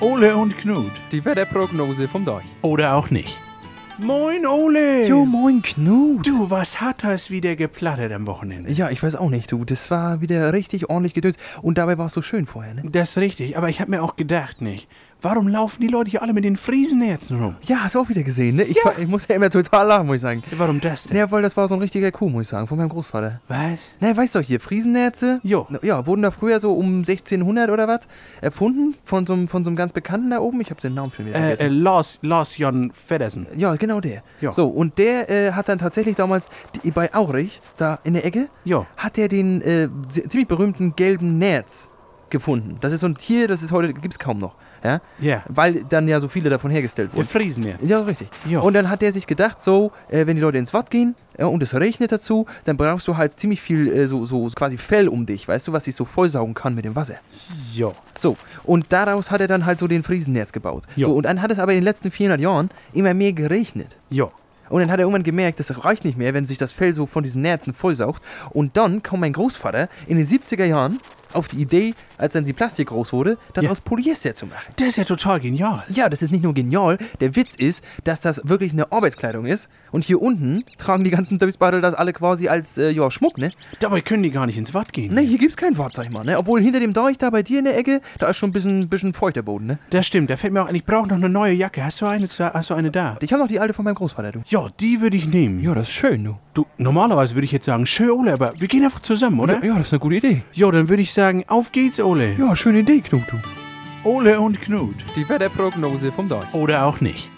Ole und Knut. Die Wetterprognose vom Deich. Oder auch nicht. Moin, Ole. Jo, moin Knut. Du, was hat das wieder geplattert am Wochenende? Ja, ich weiß auch nicht, du. Das war wieder richtig ordentlich gedöns. Und dabei war es so schön vorher, ne? Das ist richtig, aber ich hab mir auch gedacht, nicht? Warum laufen die Leute hier alle mit den Friesenherzen rum? Ja, hast du auch wieder gesehen, ne? Ich, war- ich muss ja immer total lachen, muss ich sagen. Warum das denn? Ja, weil das war so ein richtiger Kuh, muss ich sagen, von meinem Großvater. Was? Na, weißt du hier, Friesennerze? Jo. Ja, wurden da früher so um 1600 oder was erfunden von so, einem- von so einem ganz Bekannten da oben. Ich hab den Namen schon wieder Äh, vergessen. äh, Lars, Lars Jan Feddersen. Ja, genau der. Ja. So, und der äh, hat dann tatsächlich damals die, bei Aurich, da in der Ecke, Ja. hat er den äh, zi- ziemlich berühmten gelben Nerz gefunden. Das ist so ein Tier, das ist heute, gibt's kaum noch. Ja? Ja. Weil dann ja so viele davon hergestellt Der wurden. Friesenherz. Ja, richtig. Ja. Und dann hat er sich gedacht, so, äh, wenn die Leute ins Watt gehen ja, und es regnet dazu, dann brauchst du halt ziemlich viel äh, so, so quasi Fell um dich, weißt du, was sich so vollsaugen kann mit dem Wasser. Ja. So, und daraus hat er dann halt so den Friesennerz gebaut. Ja. So, und dann hat es aber in den letzten 400 Jahren immer mehr geregnet. Ja. Und dann hat er irgendwann gemerkt, das reicht nicht mehr, wenn sich das Fell so von diesen Nerzen vollsaugt. Und dann kam mein Großvater in den 70er Jahren auf die Idee, als dann die Plastik groß wurde, das Ja. aus Polyester zu machen. Das ist ja total genial. Ja, das ist nicht nur genial. Der Witz ist, dass das wirklich eine Arbeitskleidung ist. Und hier unten tragen die ganzen Döpsbadel das alle quasi als äh, ja, Schmuck, ne? Dabei können die gar nicht ins Watt gehen. Ne, hier gibt's kein Wort, sag ich mal, ne? Obwohl hinter dem Deich da bei dir in der Ecke, da ist schon ein bisschen, bisschen feuchter Boden, ne? Das stimmt, da fällt mir auch ein, ich brauche noch eine neue Jacke. Hast du eine, hast du eine da? Ich habe noch die alte von meinem Großvater, du. Ja, die würde ich nehmen. Ja, das ist schön, du. Du, normalerweise würde ich jetzt sagen, schön, Ole, aber wir gehen einfach zusammen, oder? Ja, das ist eine gute Idee. Ja, dann würde ich sagen, auf geht's, Ole. Ja, schöne Idee, Knut, du. Ole und Knut. Die Wetterprognose vom Deich. Oder auch nicht.